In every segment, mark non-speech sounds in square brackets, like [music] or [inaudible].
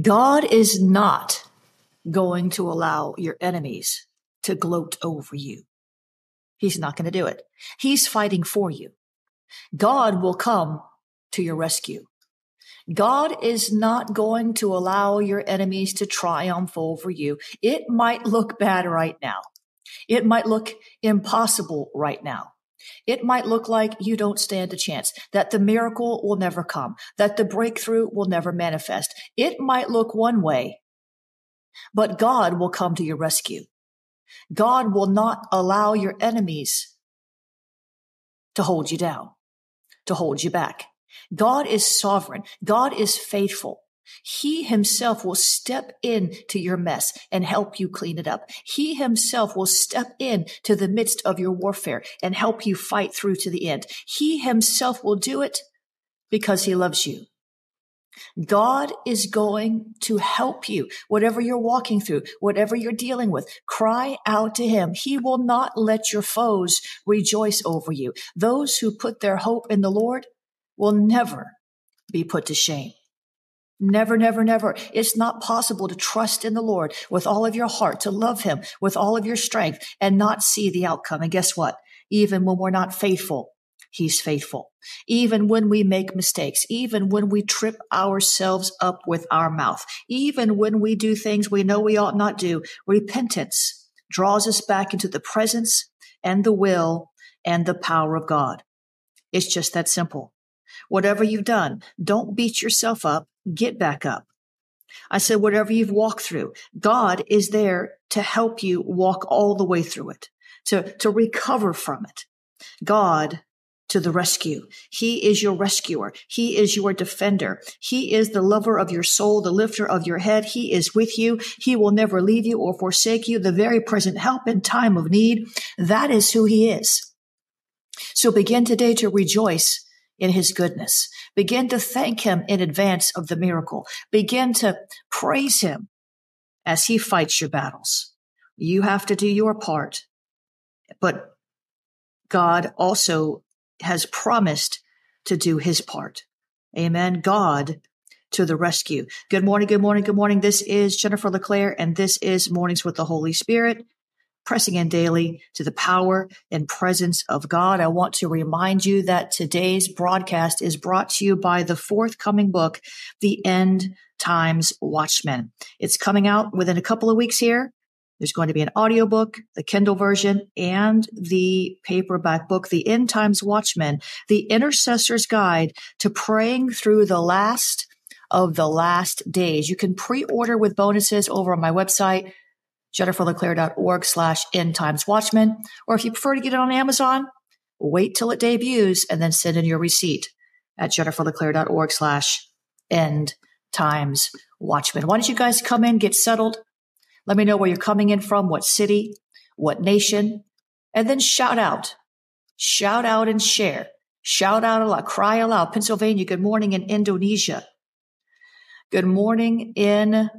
God is not going to allow your enemies to gloat over you. He's not going to do it. He's fighting for you. God will come to your rescue. God is not going to allow your enemies to triumph over you. It might look bad right now. It might look impossible right now. It might look like you don't stand a chance, that the miracle will never come, that the breakthrough will never manifest. It might look one way, but God will come to your rescue. God will not allow your enemies to hold you down, to hold you back. God is sovereign. God is faithful. He himself will step in to your mess and help you clean it up. He himself will step in to the midst of your warfare and help you fight through to the end. He himself will do it because he loves you. God is going to help you, whatever you're walking through, whatever you're dealing with. Cry out to him. He will not let your foes rejoice over you. Those who put their hope in the Lord will never be put to shame. Never, never, never. It's not possible to trust in the Lord with all of your heart, to love him with all of your strength and not see the outcome. And guess what? Even when we're not faithful, he's faithful. Even when we make mistakes, even when we trip ourselves up with our mouth, even when we do things we know we ought not do, repentance draws us back into the presence and the will and the power of God. It's just that simple. Whatever you've done, don't beat yourself up. Get back up. I said, whatever you've walked through, God is there to help you walk all the way through it, to, to recover from it. God to the rescue. He is your rescuer. He is your defender. He is the lover of your soul, the lifter of your head. He is with you. He will never leave you or forsake you, the very present help in time of need. That is who he is. So begin today to rejoice in his goodness. Begin to thank him in advance of the miracle. Begin to praise him as he fights your battles. You have to do your part, but God also has promised to do his part. Amen. God to the rescue. Good morning. Good morning. Good morning. This is Jennifer LeClaire and this is Mornings with the Holy Spirit pressing in daily to the power and presence of God. I want to remind you that today's broadcast is brought to you by the forthcoming book, The End Times Watchman. It's coming out within a couple of weeks here. There's going to be an audiobook, the Kindle version, and the paperback book, The End Times Watchman, the intercessor's guide to praying through the last of the last days. You can pre-order with bonuses over on my website, jenniferleclaire.org slash end times watchman. Or if you prefer to get it on Amazon, wait till it debuts and then send in your receipt at jenniferleclaire.org slash end times watchman. Why don't you guys come in, get settled? Let me know where you're coming in from, what city, what nation, and then shout out, shout out and share. Shout out aloud, cry aloud. Pennsylvania, good morning in Indonesia. Good morning in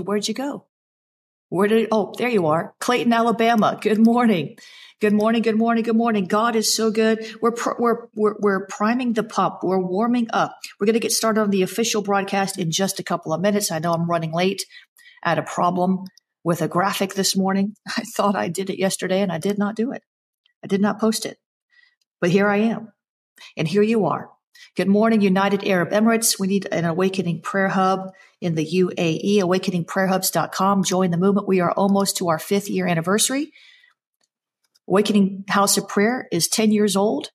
Where'd you go? Where did, oh, there you are. Clayton, Alabama. Good morning. Good morning. Good morning. Good morning. God is so good. We're, we're, we're, we're priming the pump. We're warming up. We're going to get started on the official broadcast in just a couple of minutes. I know I'm running late. I had a problem with a graphic this morning. [laughs] I thought I did it yesterday and I did not do it. I did not post it, but here I am. And here you are. Good morning, United Arab Emirates. We need an awakening prayer hub in the UAE, awakeningprayerhubs.com. Join the movement. We are almost to our fifth year anniversary. Awakening House of Prayer is 10 years old.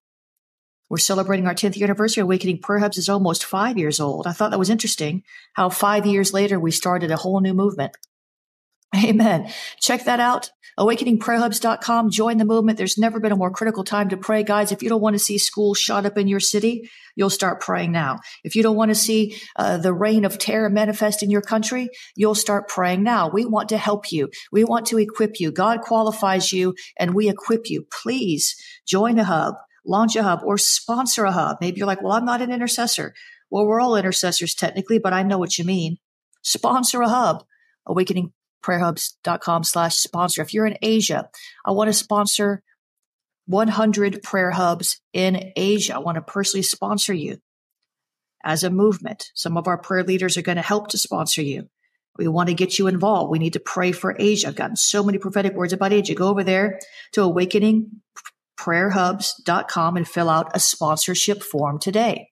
We're celebrating our 10th year anniversary. Awakening Prayer Hubs is almost five years old. I thought that was interesting how five years later we started a whole new movement. Amen. Check that out. AwakeningPrayerHubs.com. Join the movement. There's never been a more critical time to pray, guys. If you don't want to see schools shot up in your city, you'll start praying now. If you don't want to see uh, the reign of terror manifest in your country, you'll start praying now. We want to help you. We want to equip you. God qualifies you and we equip you. Please join a hub, launch a hub or sponsor a hub. Maybe you're like, well, I'm not an intercessor. Well, we're all intercessors technically, but I know what you mean. Sponsor a hub. Awakening prayerhubs.com slash sponsor. If you're in Asia, I want to sponsor 100 prayer hubs in Asia. I want to personally sponsor you. as a movement. Some of our prayer leaders are going to help to sponsor you. We want to get you involved. We need to pray for Asia. I've gotten so many prophetic words about Asia. Go over there to awakeningprayerhubs.com and fill out a sponsorship form today.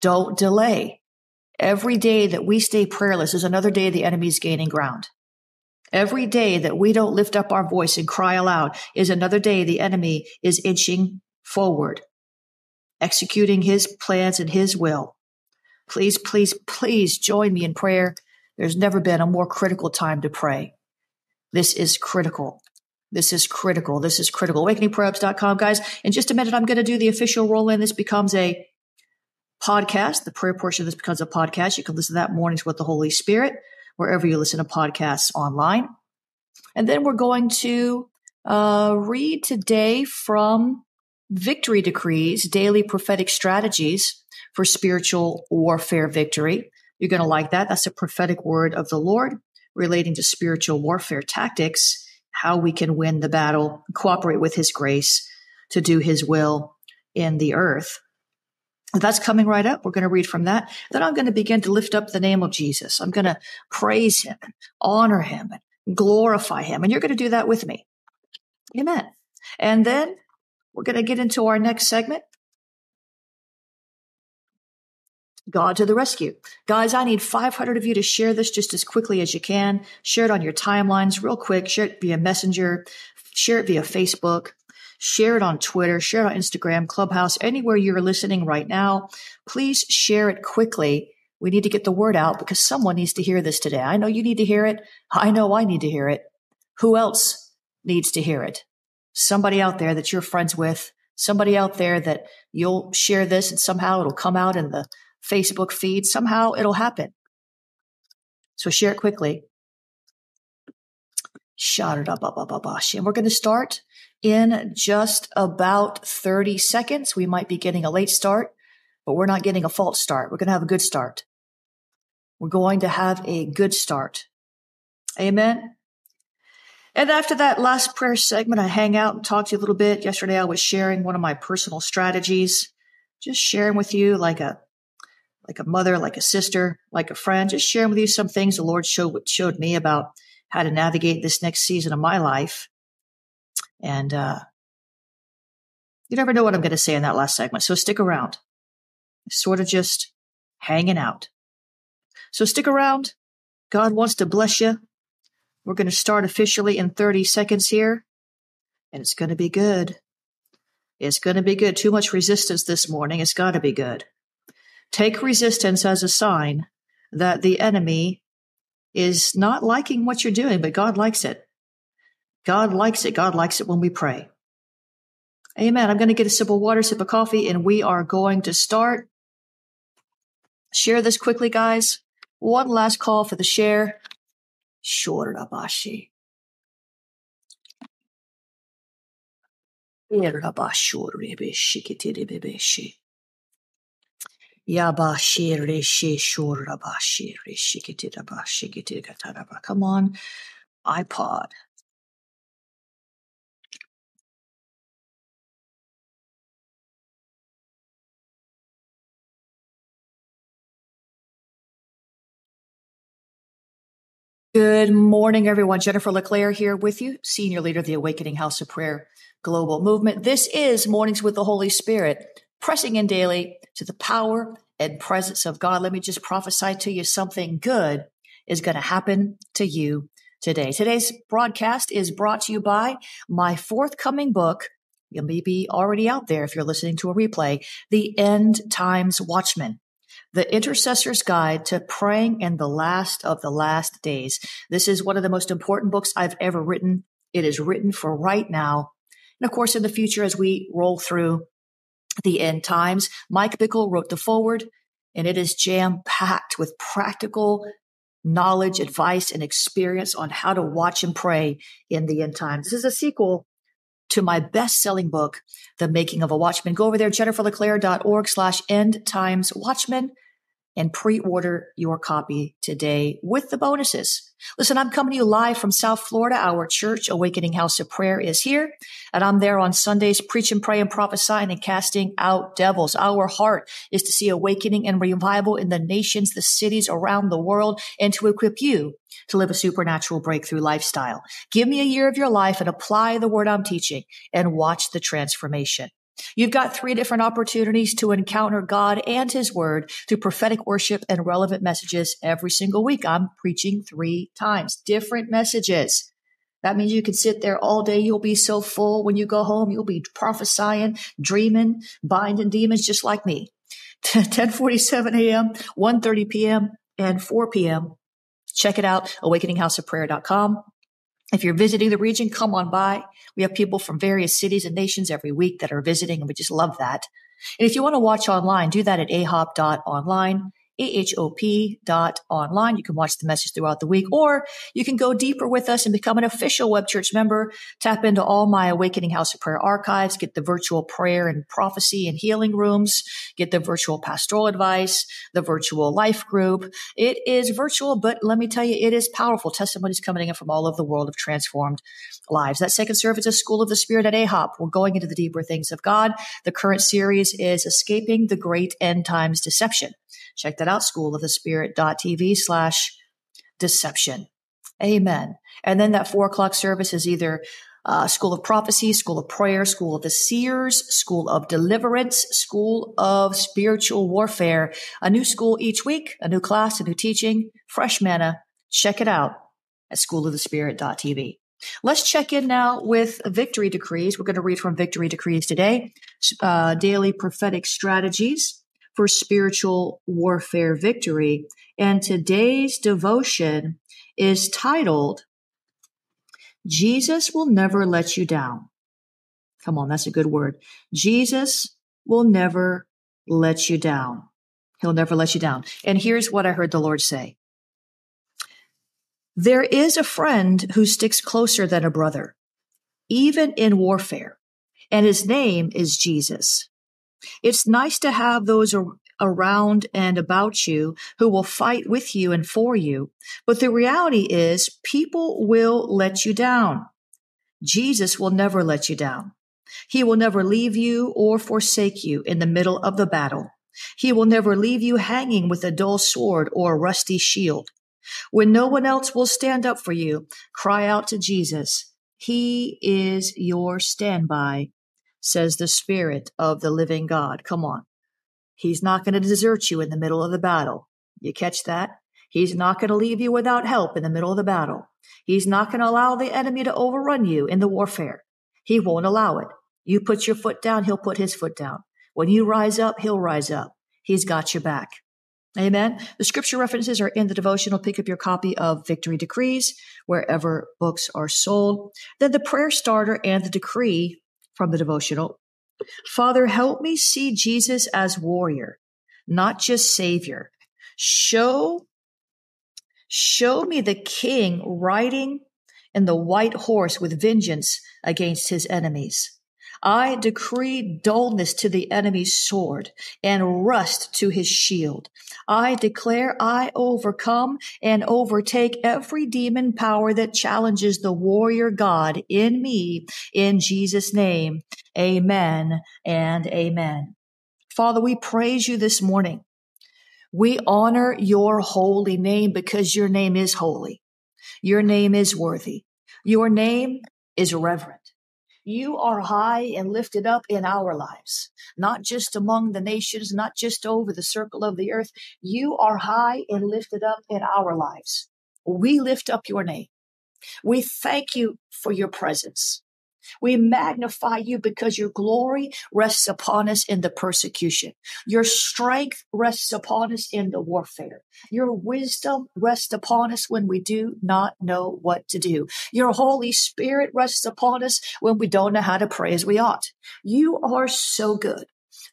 Don't delay. Every day that we stay prayerless is another day the enemy is gaining ground. Every day that we don't lift up our voice and cry aloud is another day the enemy is inching forward, executing his plans and his will. Please, please, please join me in prayer. There's never been a more critical time to pray. This is critical. This is critical. This is critical. AwakeningPrayerHubs.com, guys. In just a minute, I'm going to do the official roll in. This becomes a podcast. The prayer portion of this becomes a podcast. You can listen to that mornings with the Holy Spirit, wherever you listen to podcasts online. And then we're going to uh, read today from Victory Decrees, Daily Prophetic Strategies for Spiritual Warfare Victory. You're going to like that. That's a prophetic word of the Lord relating to spiritual warfare tactics, how we can win the battle, cooperate with His grace to do His will in the earth. That's coming right up. We're going to read from that. Then I'm going to begin to lift up the name of Jesus. I'm going to praise him honor him glorify him. And you're going to do that with me. Amen. And then we're going to get into our next segment. God to the rescue. Guys, I need 500 of you to share this just as quickly as you can. Share it on your timelines real quick. Share it via Messenger. Share it via Facebook. Share it on Twitter, share it on Instagram, Clubhouse, anywhere you're listening right now. Please share it quickly. We need to get the word out because someone needs to hear this today. I know you need to hear it. I know I need to hear it. Who else needs to hear it? Somebody out there that you're friends with, somebody out there that you'll share this and somehow it'll come out in the Facebook feed. Somehow it'll happen. So share it quickly. Shut it up, up, up, up, And we're going to start in just about 30 seconds. We might be getting a late start, but we're not getting a false start. We're going to have a good start. We're going to have a good start. Amen. And after that last prayer segment, I hang out and talk to you a little bit. Yesterday, I was sharing one of my personal strategies, just sharing with you like a, like a mother, like a sister, like a friend, just sharing with you some things the Lord showed, showed me about how to navigate this next season of my life. And uh, you never know what I'm going to say in that last segment. So stick around. Sort of just hanging out. So stick around. God wants to bless you. We're going to start officially in 30 seconds here. And it's going to be good. It's going to be good. Too much resistance this morning. It's got to be good. Take resistance as a sign that the enemy is not liking what you're doing, but God likes it. God likes it. God likes it when we pray. Amen. I'm going to get a sip of water, sip of coffee, and we are going to start. Share this quickly, guys. One last call for the share. Shorabashi. Come on, iPod. Good morning, everyone. Jennifer LeClaire here with you, Senior Leader of the Awakening House of Prayer Global Movement. This is Mornings with the Holy Spirit, pressing in daily to the power and presence of God. Let me just prophesy to you something good is going to happen to you today. Today's broadcast is brought to you by my forthcoming book. It may be already out there if you're listening to a replay, The End Times Watchman the Intercessor's Guide to Praying in the Last of the Last Days. This is one of the most important books I've ever written. It is written for right now. And of course, in the future, as we roll through the end times, Mike Bickle wrote the foreword, and it is jam packed with practical knowledge, advice, and experience on how to watch and pray in the end times. This is a sequel to my best selling book, The Making of a Watchman. Go over there, jenniferleclaire.org slash end times watchman and pre-order your copy today with the bonuses. Listen, I'm coming to you live from South Florida. Our church, Awakening House of Prayer, is here, and I'm there on Sundays preaching, praying, prophesying, and casting out devils. Our heart is to see awakening and revival in the nations, the cities around the world, and to equip you to live a supernatural breakthrough lifestyle. Give me a year of your life and apply the word I'm teaching and watch the transformation. You've got three different opportunities to encounter God and His Word through prophetic worship and relevant messages every single week. I'm preaching three times, different messages. That means you can sit there all day. You'll be so full. When you go home, you'll be prophesying, dreaming, binding demons just like me. [laughs] 1047 a.m., 1.30 p.m., and 4 p.m. Check it out, awakeninghouseofprayer.com. If you're visiting the region, come on by. We have people from various cities and nations every week that are visiting, and we just love that. And if you want to watch online, do that at ahop.online. AHOP dot online. You can watch the message throughout the week, or you can go deeper with us and become an official web church member. Tap into all my Awakening House of Prayer archives, get the virtual prayer and prophecy and healing rooms, get the virtual pastoral advice, the virtual life group. It is virtual, but let me tell you, it is powerful. Testimonies coming in from all over the world of transformed lives. That second service is School of the Spirit at AHOP. We're going into the deeper things of God. The current series is Escaping the Great End Times Deception. Check that out, school of the schoolofthespirit.tv slash deception. Amen. And then that four o'clock service is either uh, School of Prophecy, School of Prayer, School of the Seers, School of Deliverance, School of Spiritual Warfare. A new school each week, a new class, a new teaching, fresh manna. Check it out at school of the schoolofthespirit.tv. Let's check in now with victory decrees. We're going to read from victory decrees today, uh, daily prophetic strategies for spiritual warfare victory. And today's devotion is titled, Jesus will never let you down. Come on, that's a good word. Jesus will never let you down. He'll never let you down. And here's what I heard the Lord say. There is a friend who sticks closer than a brother, even in warfare, and his name is Jesus. It's nice to have those around and about you who will fight with you and for you. But the reality is people will let you down. Jesus will never let you down. He will never leave you or forsake you in the middle of the battle. He will never leave you hanging with a dull sword or a rusty shield. When no one else will stand up for you, cry out to Jesus. He is your standby says the Spirit of the living God. Come on. He's not going to desert you in the middle of the battle. You catch that? He's not going to leave you without help in the middle of the battle. He's not going to allow the enemy to overrun you in the warfare. He won't allow it. You put your foot down, he'll put his foot down. When you rise up, he'll rise up. He's got your back. Amen. The scripture references are in the devotional. Pick up your copy of Victory Decrees wherever books are sold. Then the prayer starter and the decree from the devotional. Father, help me see Jesus as warrior, not just savior. Show, show me the king riding in the white horse with vengeance against his enemies. I decree dullness to the enemy's sword and rust to his shield. I declare I overcome and overtake every demon power that challenges the warrior God in me in Jesus' name. Amen and amen. Father, we praise you this morning. We honor your holy name because your name is holy. Your name is worthy. Your name is reverent. You are high and lifted up in our lives, not just among the nations, not just over the circle of the earth. You are high and lifted up in our lives. We lift up your name. We thank you for your presence. We magnify you because your glory rests upon us in the persecution. Your strength rests upon us in the warfare. Your wisdom rests upon us when we do not know what to do. Your Holy Spirit rests upon us when we don't know how to pray as we ought. You are so good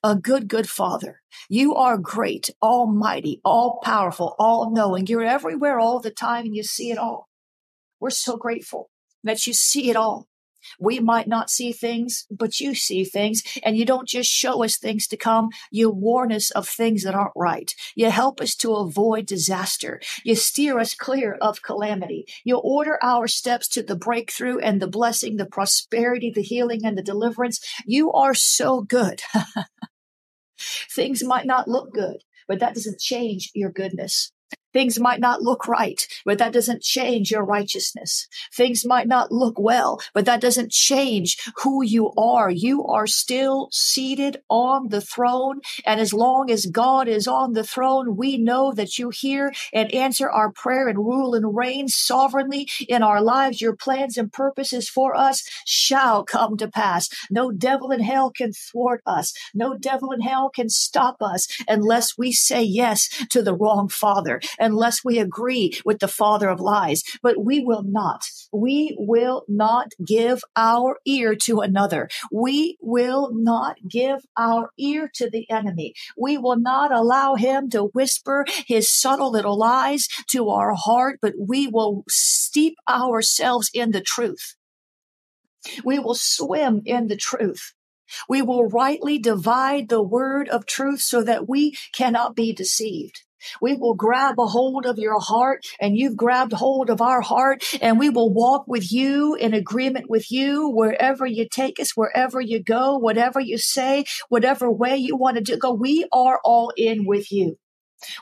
a good, good father. You are great, almighty, all powerful, all knowing. You're everywhere all the time and you see it all. We're so grateful that you see it all. We might not see things, but you see things. And you don't just show us things to come. You warn us of things that aren't right. You help us to avoid disaster. You steer us clear of calamity. You order our steps to the breakthrough and the blessing, the prosperity, the healing and the deliverance. You are so good. [laughs] things might not look good, but that doesn't change your goodness. Things might not look right, but that doesn't change your righteousness. Things might not look well, but that doesn't change who you are. You are still seated on the throne. And as long as God is on the throne, we know that you hear and answer our prayer and rule and reign sovereignly in our lives. Your plans and purposes for us shall come to pass. No devil in hell can thwart us. No devil in hell can stop us unless we say yes to the wrong father unless we agree with the father of lies. But we will not. We will not give our ear to another. We will not give our ear to the enemy. We will not allow him to whisper his subtle little lies to our heart, but we will steep ourselves in the truth. We will swim in the truth. We will rightly divide the word of truth so that we cannot be deceived. We will grab a hold of your heart and you've grabbed hold of our heart and we will walk with you in agreement with you wherever you take us, wherever you go, whatever you say, whatever way you want to go. We are all in with you.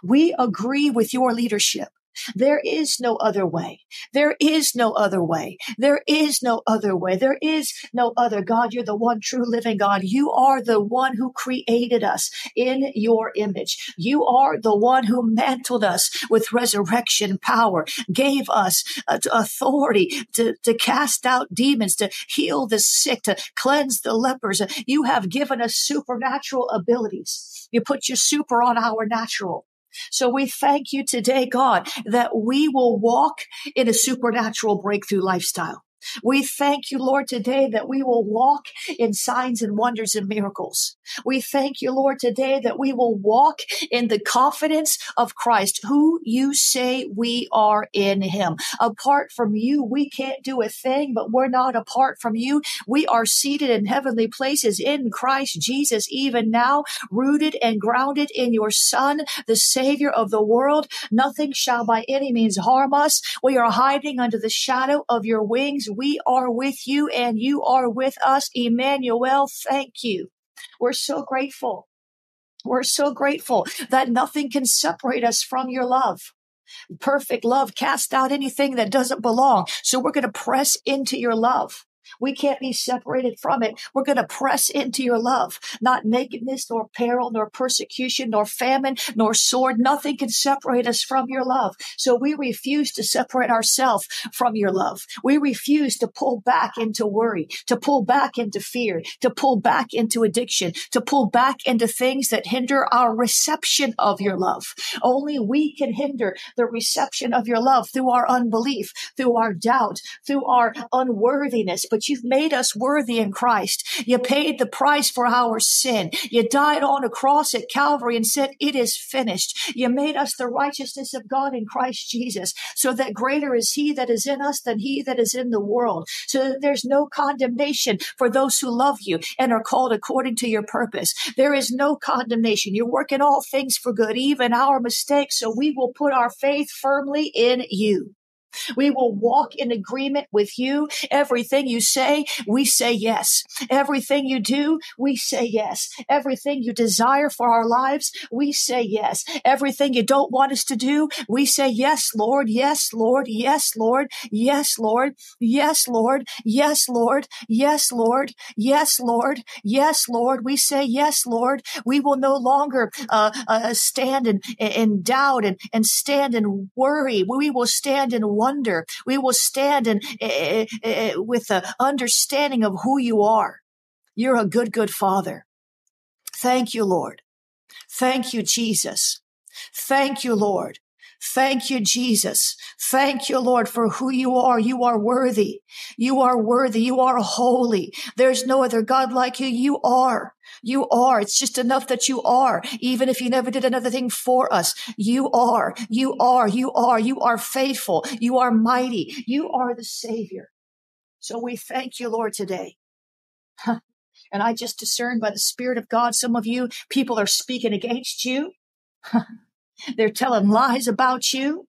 We agree with your leadership. There is no other way. There is no other way. There is no other way. There is no other God. You're the one true living God. You are the one who created us in your image. You are the one who mantled us with resurrection power, gave us uh, authority to, to cast out demons, to heal the sick, to cleanse the lepers. You have given us supernatural abilities. You put your super on our natural. So we thank you today, God, that we will walk in a supernatural breakthrough lifestyle. We thank you, Lord, today that we will walk in signs and wonders and miracles. We thank you, Lord, today that we will walk in the confidence of Christ, who you say we are in him. Apart from you, we can't do a thing, but we're not apart from you. We are seated in heavenly places in Christ Jesus, even now, rooted and grounded in your Son, the Savior of the world. Nothing shall by any means harm us. We are hiding under the shadow of your wings we are with you and you are with us. Emmanuel, thank you. We're so grateful. We're so grateful that nothing can separate us from your love. Perfect love cast out anything that doesn't belong. So we're going to press into your love. We can't be separated from it. We're going to press into your love. Not nakedness, nor peril, nor persecution, nor famine, nor sword. Nothing can separate us from your love. So we refuse to separate ourselves from your love. We refuse to pull back into worry, to pull back into fear, to pull back into addiction, to pull back into things that hinder our reception of your love. Only we can hinder the reception of your love through our unbelief, through our doubt, through our unworthiness. But you've made us worthy in Christ. You paid the price for our sin. You died on a cross at Calvary and said, it is finished. You made us the righteousness of God in Christ Jesus so that greater is he that is in us than he that is in the world. So that there's no condemnation for those who love you and are called according to your purpose. There is no condemnation. You're working all things for good, even our mistakes. So we will put our faith firmly in you. We will walk in agreement with you. Everything you say, we say yes. Everything you do, we say yes. Everything you desire for our lives, we say yes. Everything you don't want us to do, we say yes, Lord. Yes, Lord. Yes, Lord. Yes, Lord. Yes, Lord. Yes, Lord. Yes, Lord. Yes, Lord. Yes, Lord. We say yes, Lord. We will no longer uh, uh, stand in, in doubt and, and stand in worry. We will stand in wonder. We will stand and uh, uh, with the understanding of who you are. You're a good, good father. Thank you, Lord. Thank you, Jesus. Thank you, Lord. Thank you, Jesus. Thank you, Lord, for who you are. You are worthy. You are worthy. You are holy. There's no other God like you. You are. You are. It's just enough that you are. Even if you never did another thing for us, you are. You are. You are. You are faithful. You are mighty. You are the Savior. So we thank you, Lord, today. And I just discern by the Spirit of God, some of you people are speaking against you. They're telling lies about you.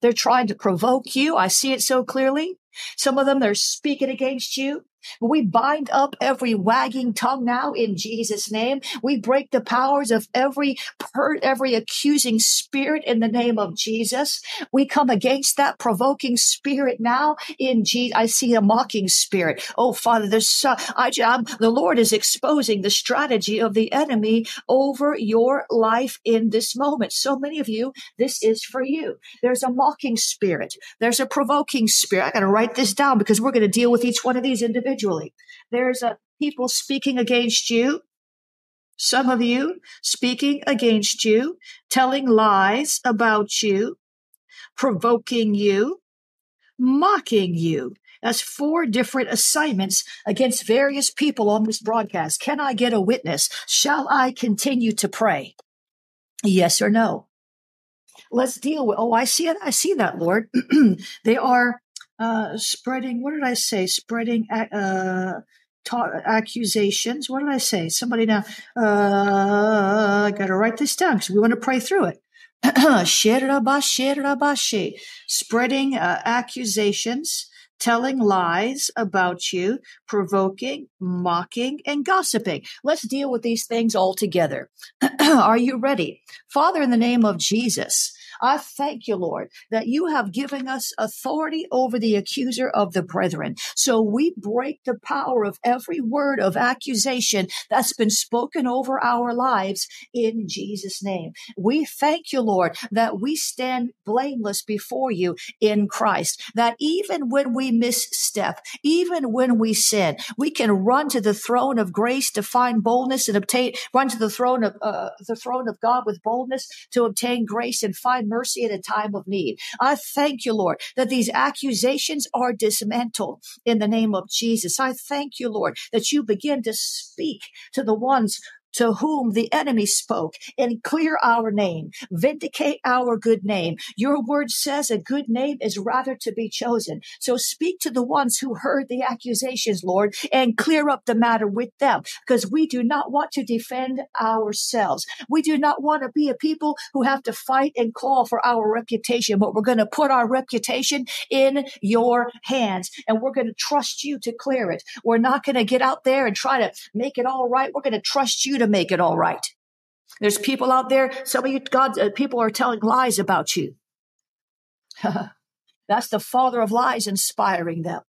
They're trying to provoke you. I see it so clearly. Some of them, they're speaking against you. We bind up every wagging tongue now in Jesus' name. We break the powers of every per, every accusing spirit in the name of Jesus. We come against that provoking spirit now in Jesus. I see a mocking spirit. Oh, Father, there's uh, I, I'm, the Lord is exposing the strategy of the enemy over your life in this moment. So many of you, this is for you. There's a mocking spirit. There's a provoking spirit. I got to write this down because we're going to deal with each one of these individuals individually. There's a people speaking against you. Some of you speaking against you, telling lies about you, provoking you, mocking you. That's four different assignments against various people on this broadcast. Can I get a witness? Shall I continue to pray? Yes or no? Let's deal with, oh, I see it. I see that, Lord. [clears throat] they are uh, spreading, what did I say? Spreading uh, ta- accusations. What did I say? Somebody now, uh, I got to write this down because we want to pray through it. [clears throat] spreading uh, accusations, telling lies about you, provoking, mocking, and gossiping. Let's deal with these things all together. [clears throat] Are you ready? Father, in the name of Jesus, I thank you, Lord, that you have given us authority over the accuser of the brethren. So we break the power of every word of accusation that's been spoken over our lives in Jesus' name. We thank you, Lord, that we stand blameless before you in Christ, that even when we misstep, even when we sin, we can run to the throne of grace to find boldness and obtain, run to the throne of, uh, the throne of God with boldness to obtain grace and find mercy in a time of need. I thank you, Lord, that these accusations are dismantled in the name of Jesus. I thank you, Lord, that you begin to speak to the ones to whom the enemy spoke and clear our name, vindicate our good name. Your word says a good name is rather to be chosen. So speak to the ones who heard the accusations, Lord, and clear up the matter with them because we do not want to defend ourselves. We do not want to be a people who have to fight and call for our reputation, but we're going to put our reputation in your hands and we're going to trust you to clear it. We're not going to get out there and try to make it all right. We're going to trust you to make it all right. There's people out there, some of you, God, uh, people are telling lies about you. [laughs] That's the father of lies inspiring them.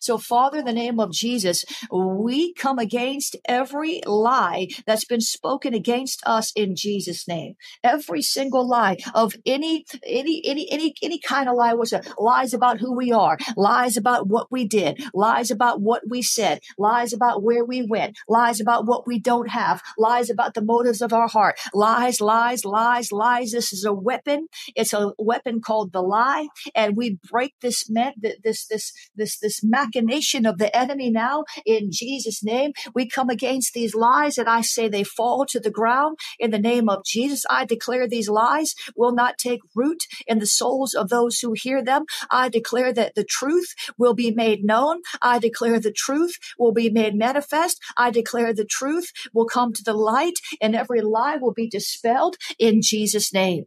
So, Father, in the name of Jesus, we come against every lie that's been spoken against us in Jesus' name. Every single lie of any, any, any, any, any kind of lie was lies about who we are, lies about what we did, lies about what we said, lies about where we went, lies about what we don't have, lies about the motives of our heart, lies, lies, lies, lies. This is a weapon. It's a weapon called the lie, and we break this, this, this, this, this machination of the enemy now in Jesus' name. We come against these lies and I say they fall to the ground in the name of Jesus. I declare these lies will not take root in the souls of those who hear them. I declare that the truth will be made known. I declare the truth will be made manifest. I declare the truth will come to the light and every lie will be dispelled in Jesus' name.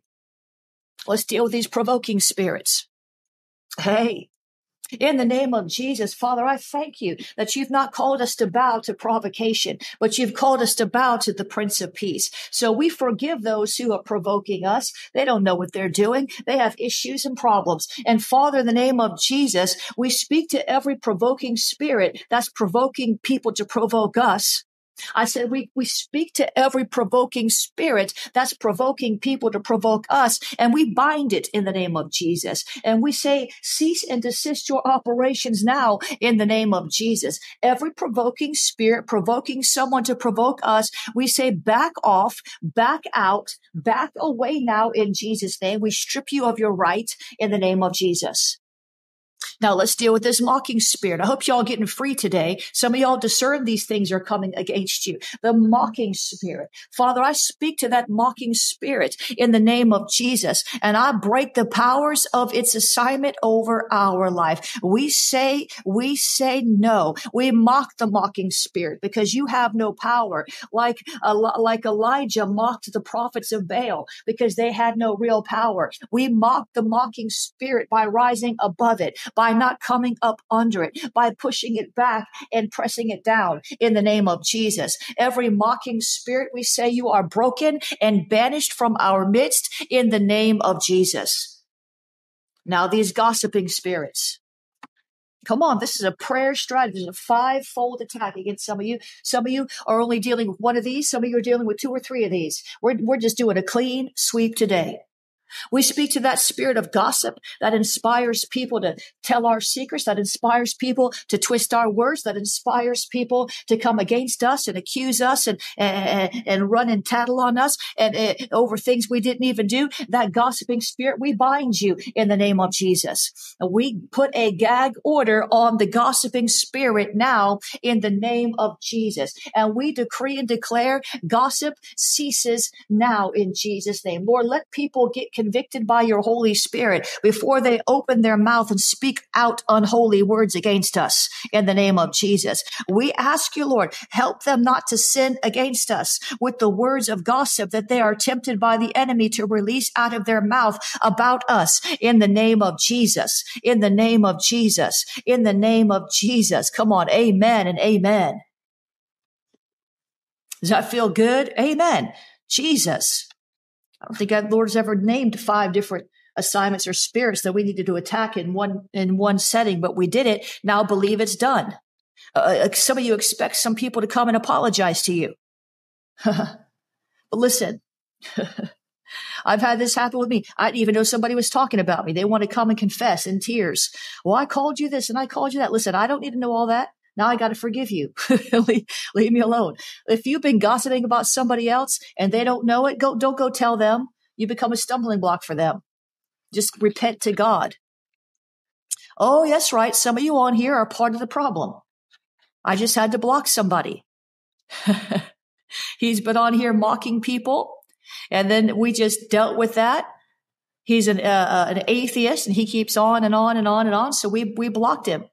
Let's deal with these provoking spirits. Hey, in the name of Jesus, Father, I thank you that you've not called us to bow to provocation, but you've called us to bow to the Prince of Peace. So we forgive those who are provoking us. They don't know what they're doing. They have issues and problems. And Father, in the name of Jesus, we speak to every provoking spirit that's provoking people to provoke us. I said, we, we speak to every provoking spirit that's provoking people to provoke us, and we bind it in the name of Jesus. And we say, cease and desist your operations now in the name of Jesus. Every provoking spirit provoking someone to provoke us, we say, back off, back out, back away now in Jesus' name. We strip you of your right in the name of Jesus. Now let's deal with this mocking spirit. I hope y'all getting free today. Some of y'all discern these things are coming against you. The mocking spirit. Father, I speak to that mocking spirit in the name of Jesus and I break the powers of its assignment over our life. We say, we say no. We mock the mocking spirit because you have no power. Like, like Elijah mocked the prophets of Baal because they had no real power. We mock the mocking spirit by rising above it, by not coming up under it, by pushing it back and pressing it down in the name of Jesus. Every mocking spirit, we say you are broken and banished from our midst in the name of Jesus. Now, these gossiping spirits, Come on, this is a prayer strategy. There's a five-fold attack against some of you. Some of you are only dealing with one of these. Some of you are dealing with two or three of these. We're, we're just doing a clean sweep today. We speak to that spirit of gossip that inspires people to tell our secrets, that inspires people to twist our words, that inspires people to come against us and accuse us and, and, and run and tattle on us and, uh, over things we didn't even do. That gossiping spirit, we bind you in the name of Jesus. We put a gag order on the gossiping spirit now in the name of Jesus. And we decree and declare gossip ceases now in Jesus' name. Lord, let people get convicted by your Holy Spirit before they open their mouth and speak out unholy words against us in the name of Jesus. We ask you, Lord, help them not to sin against us with the words of gossip that they are tempted by the enemy to release out of their mouth about us in the name of Jesus, in the name of Jesus, in the name of Jesus. Come on. Amen and amen. Does that feel good? Amen. Jesus. I don't think God, Lord's ever named five different assignments or spirits that we needed to attack in one in one setting, but we did it. Now believe it's done. Uh, uh some of you expect some people to come and apologize to you. [laughs] but listen, [laughs] I've had this happen with me. I didn't even know somebody was talking about me. They want to come and confess in tears. Well, I called you this and I called you that. Listen, I don't need to know all that. Now I got to forgive you. [laughs] leave, leave, me alone. If you've been gossiping about somebody else and they don't know it, go, don't go tell them. You become a stumbling block for them. Just repent to God. Oh, yes, right. Some of you on here are part of the problem. I just had to block somebody. [laughs] He's been on here mocking people. And then we just dealt with that. He's an, uh, uh, an atheist and he keeps on and on and on and on. So we, we blocked him.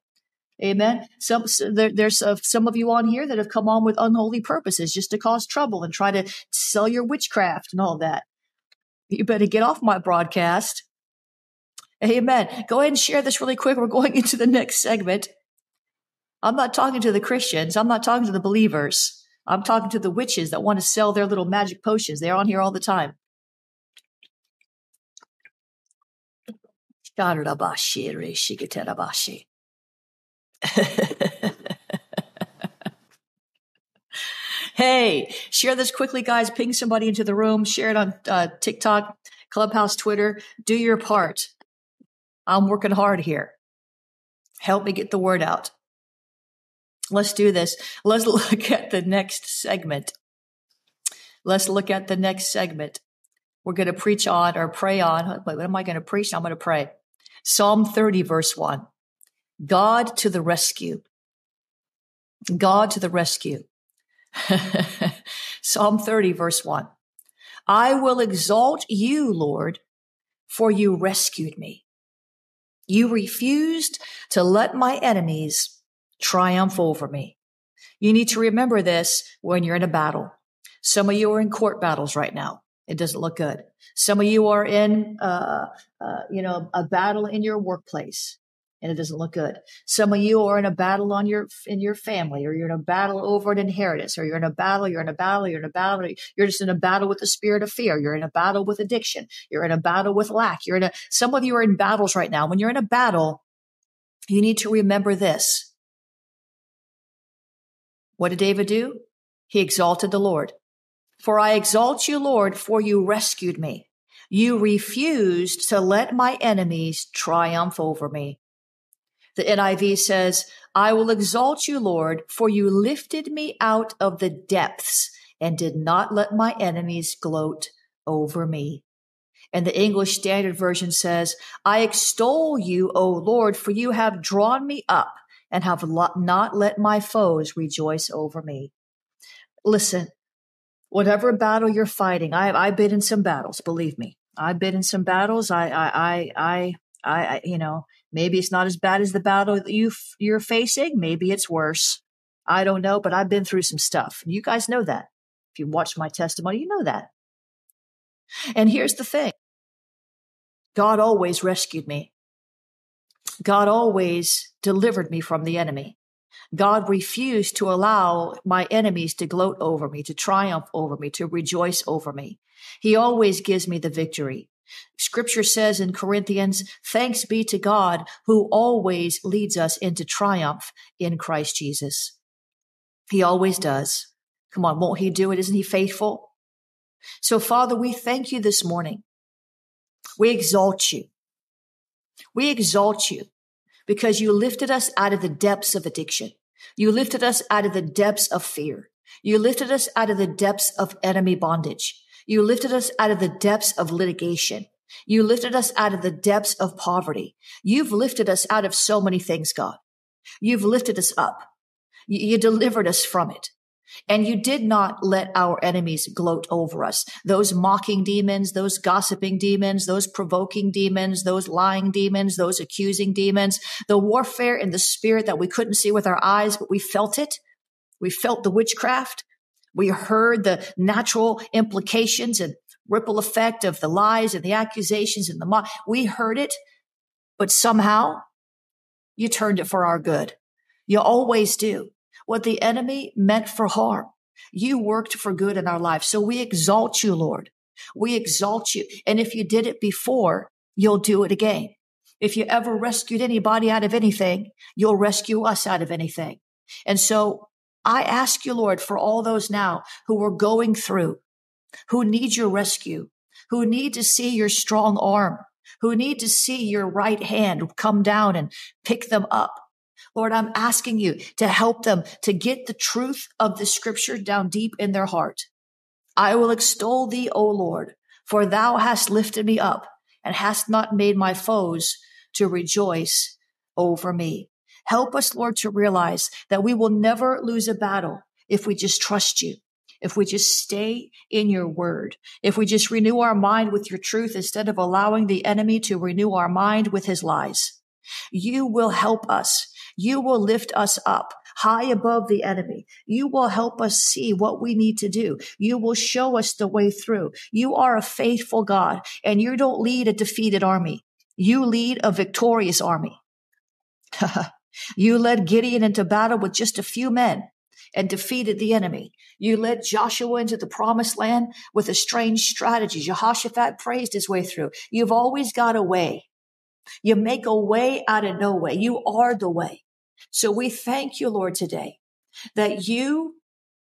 Amen. Some there, there's uh, some of you on here that have come on with unholy purposes just to cause trouble and try to sell your witchcraft and all that. You better get off my broadcast. Amen. Go ahead and share this really quick. We're going [laughs] into the next segment. I'm not talking to the Christians. I'm not talking to the believers. I'm talking to the witches that want to sell their little magic potions. They're on here all the time. [laughs] hey, share this quickly, guys. Ping somebody into the room. Share it on uh, TikTok, Clubhouse, Twitter. Do your part. I'm working hard here. Help me get the word out. Let's do this. Let's [laughs] look at the next segment. Let's look at the next segment. We're going to preach on or pray on. Wait, what am I going to preach? I'm going to pray. Psalm 30, verse 1. God to the rescue. God to the rescue. [laughs] Psalm 30, verse 1. I will exalt you, Lord, for you rescued me. You refused to let my enemies triumph over me. You need to remember this when you're in a battle. Some of you are in court battles right now. It doesn't look good. Some of you are in, uh, uh, you know, a battle in your workplace and it doesn't look good. Some of you are in a battle on your in your family, or you're in a battle over an inheritance, or you're in a battle, you're in a battle, you're in a battle, you're just in a battle with the spirit of fear, you're in a battle with addiction, you're in a battle with lack, you're in a some of you are in battles right now. When you're in a battle, you need to remember this. What did David do? He exalted the Lord. For I exalt you, Lord, for you rescued me. You refused to let my enemies triumph over me. The NIV says, I will exalt you, Lord, for you lifted me out of the depths and did not let my enemies gloat over me. And the English Standard Version says, I extol you, O Lord, for you have drawn me up and have not let my foes rejoice over me. Listen, whatever battle you're fighting, I, I've been in some battles, believe me. I've been in some battles. I, I, I, I, I, you know, maybe it's not as bad as the battle that you you're facing. Maybe it's worse. I don't know, but I've been through some stuff. You guys know that. If you watch my testimony, you know that. And here's the thing. God always rescued me. God always delivered me from the enemy. God refused to allow my enemies to gloat over me, to triumph over me, to rejoice over me. He always gives me the victory. Scripture says in Corinthians, thanks be to God who always leads us into triumph in Christ Jesus. He always does. Come on, won't he do it? Isn't he faithful? So Father, we thank you this morning. We exalt you. We exalt you because you lifted us out of the depths of addiction. You lifted us out of the depths of fear. You lifted us out of the depths of enemy bondage. You lifted us out of the depths of litigation. You lifted us out of the depths of poverty. You've lifted us out of so many things, God. You've lifted us up. You delivered us from it. And you did not let our enemies gloat over us. Those mocking demons, those gossiping demons, those provoking demons, those lying demons, those accusing demons, the warfare in the spirit that we couldn't see with our eyes, but we felt it. We felt the witchcraft. We heard the natural implications and ripple effect of the lies and the accusations and the mock. We heard it, but somehow you turned it for our good. You always do. What the enemy meant for harm, you worked for good in our life. So we exalt you, Lord. We exalt you. And if you did it before, you'll do it again. If you ever rescued anybody out of anything, you'll rescue us out of anything. And so I ask you, Lord, for all those now who are going through, who need your rescue, who need to see your strong arm, who need to see your right hand come down and pick them up. Lord, I'm asking you to help them to get the truth of the scripture down deep in their heart. I will extol thee, O Lord, for thou hast lifted me up and hast not made my foes to rejoice over me. Help us, Lord, to realize that we will never lose a battle if we just trust you, if we just stay in your word, if we just renew our mind with your truth instead of allowing the enemy to renew our mind with his lies. You will help us. You will lift us up high above the enemy. You will help us see what we need to do. You will show us the way through. You are a faithful God and you don't lead a defeated army. You lead a victorious army. [laughs] you led Gideon into battle with just a few men and defeated the enemy. You led Joshua into the promised land with a strange strategy. Jehoshaphat praised his way through. You've always got a way. You make a way out of no way. You are the way. So we thank you, Lord, today that you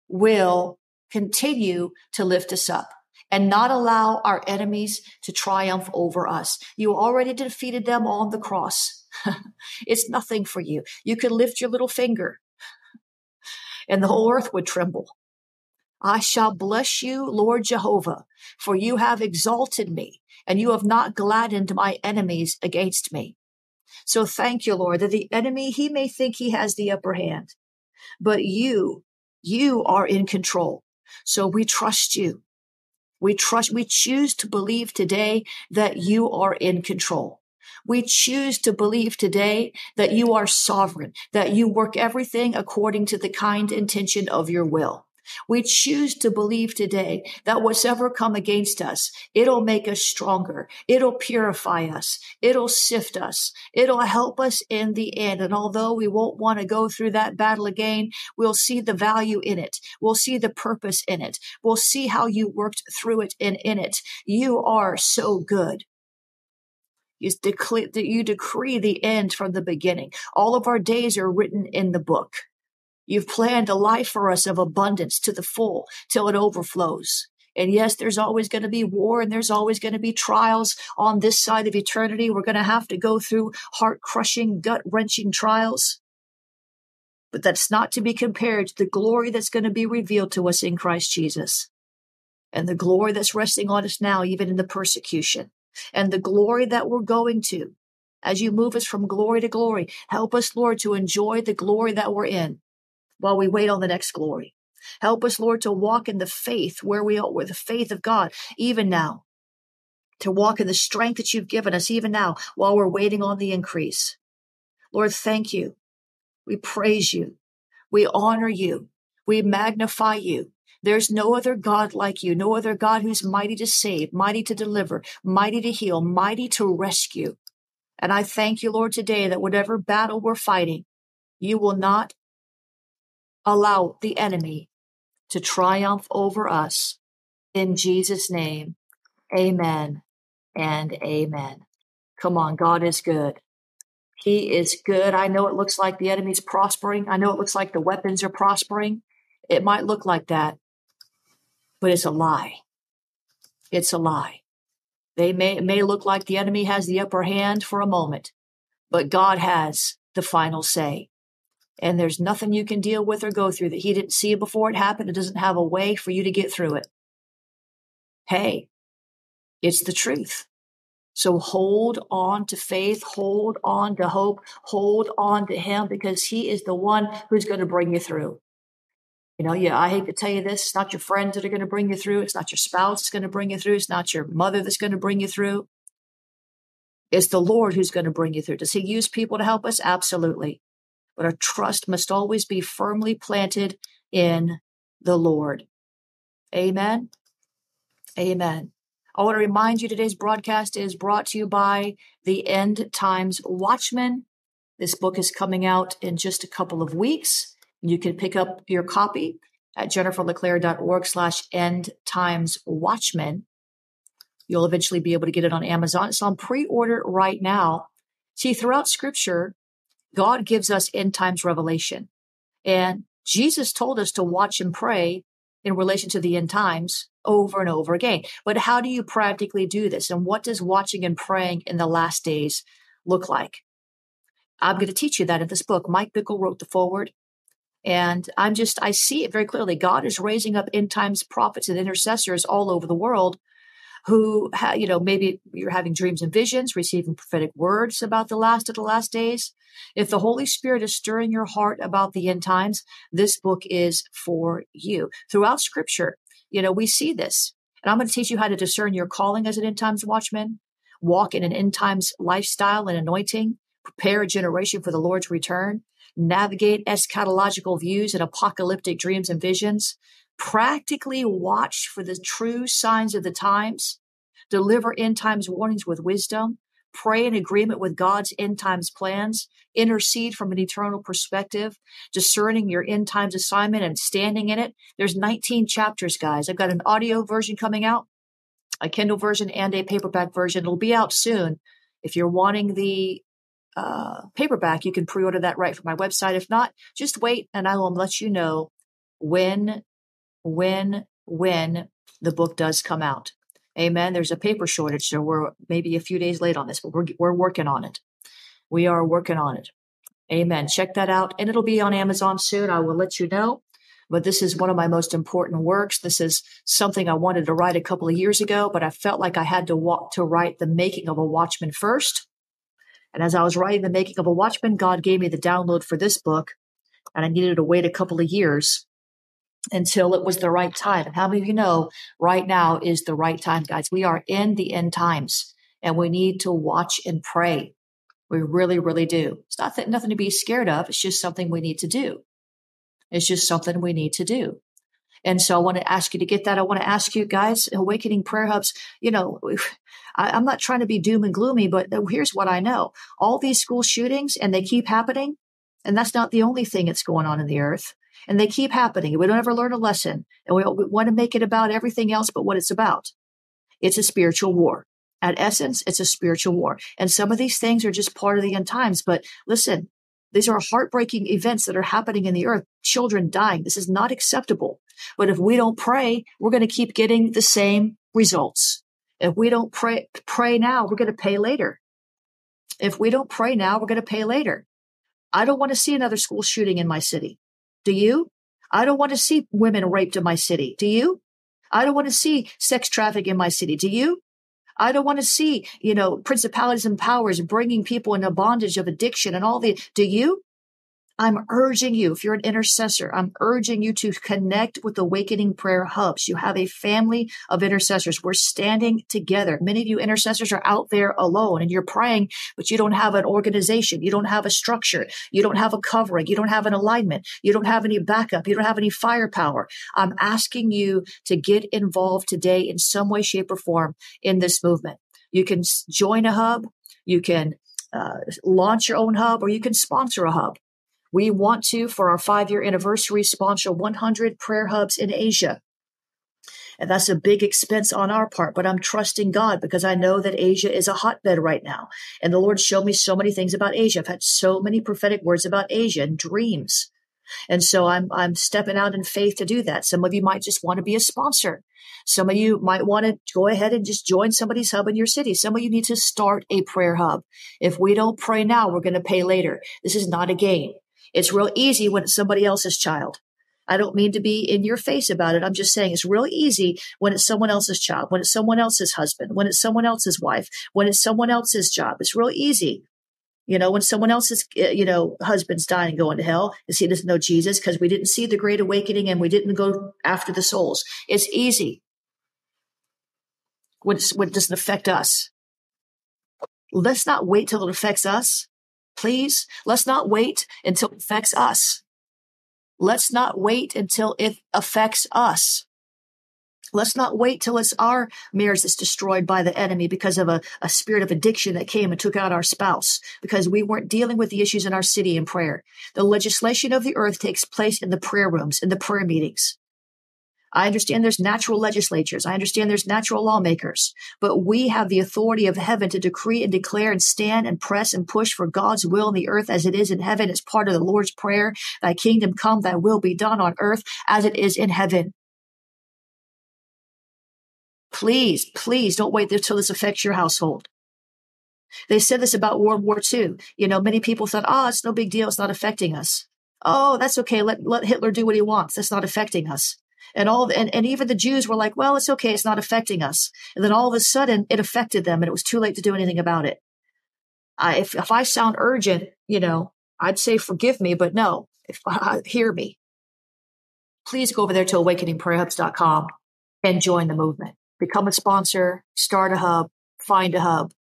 will continue to lift us up and not allow our enemies to triumph over us. You already defeated them on the cross. [laughs] it's nothing for you. You could lift your little finger and the whole earth would tremble. I shall bless you, Lord Jehovah, for you have exalted me and you have not gladdened my enemies against me. So thank you, Lord, that the enemy, he may think he has the upper hand, but you, you are in control. So we trust you. We trust, we choose to believe today that you are in control. We choose to believe today that you are sovereign, that you work everything according to the kind intention of your will. We choose to believe today that whatever come against us, it'll make us stronger. It'll purify us. It'll sift us. It'll help us in the end. And although we won't want to go through that battle again, we'll see the value in it. We'll see the purpose in it. We'll see how you worked through it and in it. You are so good. You decree, you decree the end from the beginning. All of our days are written in the book. You've planned a life for us of abundance to the full till it overflows. And yes, there's always going to be war and there's always going to be trials on this side of eternity. We're going to have to go through heart crushing, gut wrenching trials. But that's not to be compared to the glory that's going to be revealed to us in Christ Jesus. and the glory that's resting on us now, even in the persecution and the glory that we're going to as you move us from glory to glory. Help us, Lord, to enjoy the glory that we're in while we wait on the next glory. Help us, Lord, to walk in the faith where we are, with the faith of God, even now, to walk in the strength that you've given us, even now, while we're waiting on the increase. Lord, thank you. We praise you. We honor you. We magnify you. There's no other God like you, no other God who's mighty to save, mighty to deliver, mighty to heal, mighty to rescue. And I thank you, Lord, today that whatever battle we're fighting, you will not allow the enemy to triumph over us. In Jesus' name, amen and amen. Come on, God is good. He is good. I know it looks like the enemy's prospering. I know it looks like the weapons are prospering. It might look like that, but it's a lie. It's a lie. They may, may look like the enemy has the upper hand for a moment, but God has the final say. And there's nothing you can deal with or go through that he didn't see before it happened. It doesn't have a way for you to get through it. Hey, it's the truth. So hold on to faith, hold on to hope, hold on to him because he is the one who's going to bring you through. You know, yeah, I hate to tell you this. It's not your friends that are going to bring you through. It's not your spouse that's going to bring you through. It's not your mother that's going to bring you through. It's the Lord who's going to bring you through. Does he use people to help us? Absolutely. But our trust must always be firmly planted in the Lord. Amen. Amen. I want to remind you today's broadcast is brought to you by the End Times Watchman. This book is coming out in just a couple of weeks. You can pick up your copy at jenniferleclaire.org slash end times. You'll eventually be able to get it on Amazon. It's on pre-order right now. See, throughout scripture, God gives us end times revelation. And Jesus told us to watch and pray in relation to the end times over and over again. But how do you practically do this? And what does watching and praying in the last days look like? I'm going to teach you that in this book. Mike Bickle wrote the foreword. And I'm just, I see it very clearly. God is raising up end times prophets and intercessors all over the world who, ha, you know, maybe you're having dreams and visions, receiving prophetic words about the last of the last days. If the Holy Spirit is stirring your heart about the end times, this book is for you. Throughout scripture, you know, we see this. And I'm going to teach you how to discern your calling as an end times watchman, walk in an end times lifestyle and anointing, prepare a generation for the Lord's return, navigate eschatological views and apocalyptic dreams and visions, practically watch for the true signs of the times, deliver end times warnings with wisdom, pray in agreement with God's end times plans, intercede from an eternal perspective, discerning your end times assignment and standing in it. There's 19 chapters, guys. I've got an audio version coming out, a Kindle version and a paperback version. It'll be out soon. If you're wanting the uh, paperback, you can pre-order that right from my website. If not, just wait and I will let you know when, when, when the book does come out. Amen. There's a paper shortage, so we're maybe a few days late on this, but we're, we're working on it. We are working on it. Amen. Check that out. And it'll be on Amazon soon. I will let you know. But this is one of my most important works. This is something I wanted to write a couple of years ago, but I felt like I had to walk to write the making of a watchman first. And as I was writing the making of a watchman, God gave me the download for this book. And I needed to wait a couple of years until it was the right time. And how many of you know right now is the right time, guys? We are in the end times and we need to watch and pray. We really, really do. It's not that, nothing to be scared of. It's just something we need to do. It's just something we need to do. And so I want to ask you to get that. I want to ask you guys, Awakening Prayer Hubs, you know, I, am not trying to be doom and gloomy, but here's what I know. All these school shootings and they keep happening. And that's not the only thing that's going on in the earth. And they keep happening. We don't ever learn a lesson. And we, we want to make it about everything else but what it's about. It's a spiritual war. At essence, it's a spiritual war. And some of these things are just part of the end times. But listen, these are heartbreaking events that are happening in the earth. Children dying. This is not acceptable. But if we don't pray, we're going to keep getting the same results. If we don't pray, pray now, we're going to pay later. If we don't pray now, we're going to pay later. I don't want to see another school shooting in my city. Do you? I don't want to see women raped in my city. Do you? I don't want to see sex traffic in my city. Do you? I don't want to see, you know, principalities and powers bringing people into bondage of addiction and all the, do you? I'm urging you, if you're an intercessor, I'm urging you to connect with Awakening Prayer Hubs. You have a family of intercessors. We're standing together. Many of you intercessors are out there alone and you're praying, but you don't have an organization. You don't have a structure. You don't have a covering. You don't have an alignment. You don't have any backup. You don't have any firepower. I'm asking you to get involved today in some way, shape, or form in this movement. You can join a hub. You can uh, launch your own hub or you can sponsor a hub. We want to, for our five year anniversary, sponsor 100 prayer hubs in Asia. And that's a big expense on our part, but I'm trusting God because I know that Asia is a hotbed right now. And the Lord showed me so many things about Asia. I've had so many prophetic words about Asia and dreams. And so I'm, I'm stepping out in faith to do that. Some of you might just want to be a sponsor. Some of you might want to go ahead and just join somebody's hub in your city. Some of you need to start a prayer hub. If we don't pray now, we're going to pay later. This is not a game. It's real easy when it's somebody else's child. I don't mean to be in your face about it. I'm just saying it's real easy when it's someone else's child, when it's someone else's husband, when it's someone else's wife, when it's someone else's job. It's real easy. You know, when someone else's, eh, you know, husband's dying going to hell because he doesn't know Jesus because we didn't see the great awakening and we didn't go after the souls. It's easy when, when it doesn't affect us. Let's not wait till it affects us. Please, let's not wait until it affects us. Let's not wait until it affects us. Let's not wait till it's our marriage that's destroyed by the enemy because of a, a spirit of addiction that came and took out our spouse because we weren't dealing with the issues in our city in prayer. The legislation of the earth takes place in the prayer rooms, in the prayer meetings. I understand there's natural legislatures. I understand there's natural lawmakers, but we have the authority of heaven to decree and declare and stand and press and push for God's will in the earth as it is in heaven. It's part of the Lord's prayer. Thy kingdom come, thy will be done on earth as it is in heaven. Please, please don't wait until this affects your household. They said this about World War II. You know, many people thought, oh, it's no big deal. It's not affecting us. Oh, that's okay. Let, let Hitler do what he wants. That's not affecting us. And all, and, and even the Jews were like, well, it's okay. It's not affecting us. And then all of a sudden it affected them and it was too late to do anything about it. I, if, if I sound urgent, you know, I'd say forgive me, but no, if [laughs] uh, hear me, please go over there to awakeningprayerhubs.com and join the movement. Become a sponsor, start a hub, find a hub.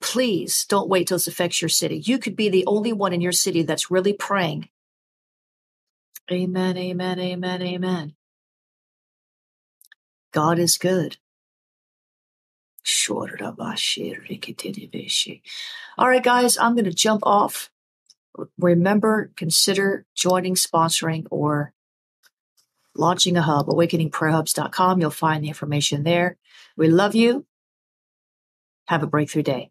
Please don't wait till this affects your city. You could be the only one in your city that's really praying. Amen, amen, amen, amen. God is good. All right, guys, I'm going to jump off. Remember, consider joining, sponsoring, or launching a hub, awakeningprayerhubs.com. You'll find the information there. We love you. Have a breakthrough day.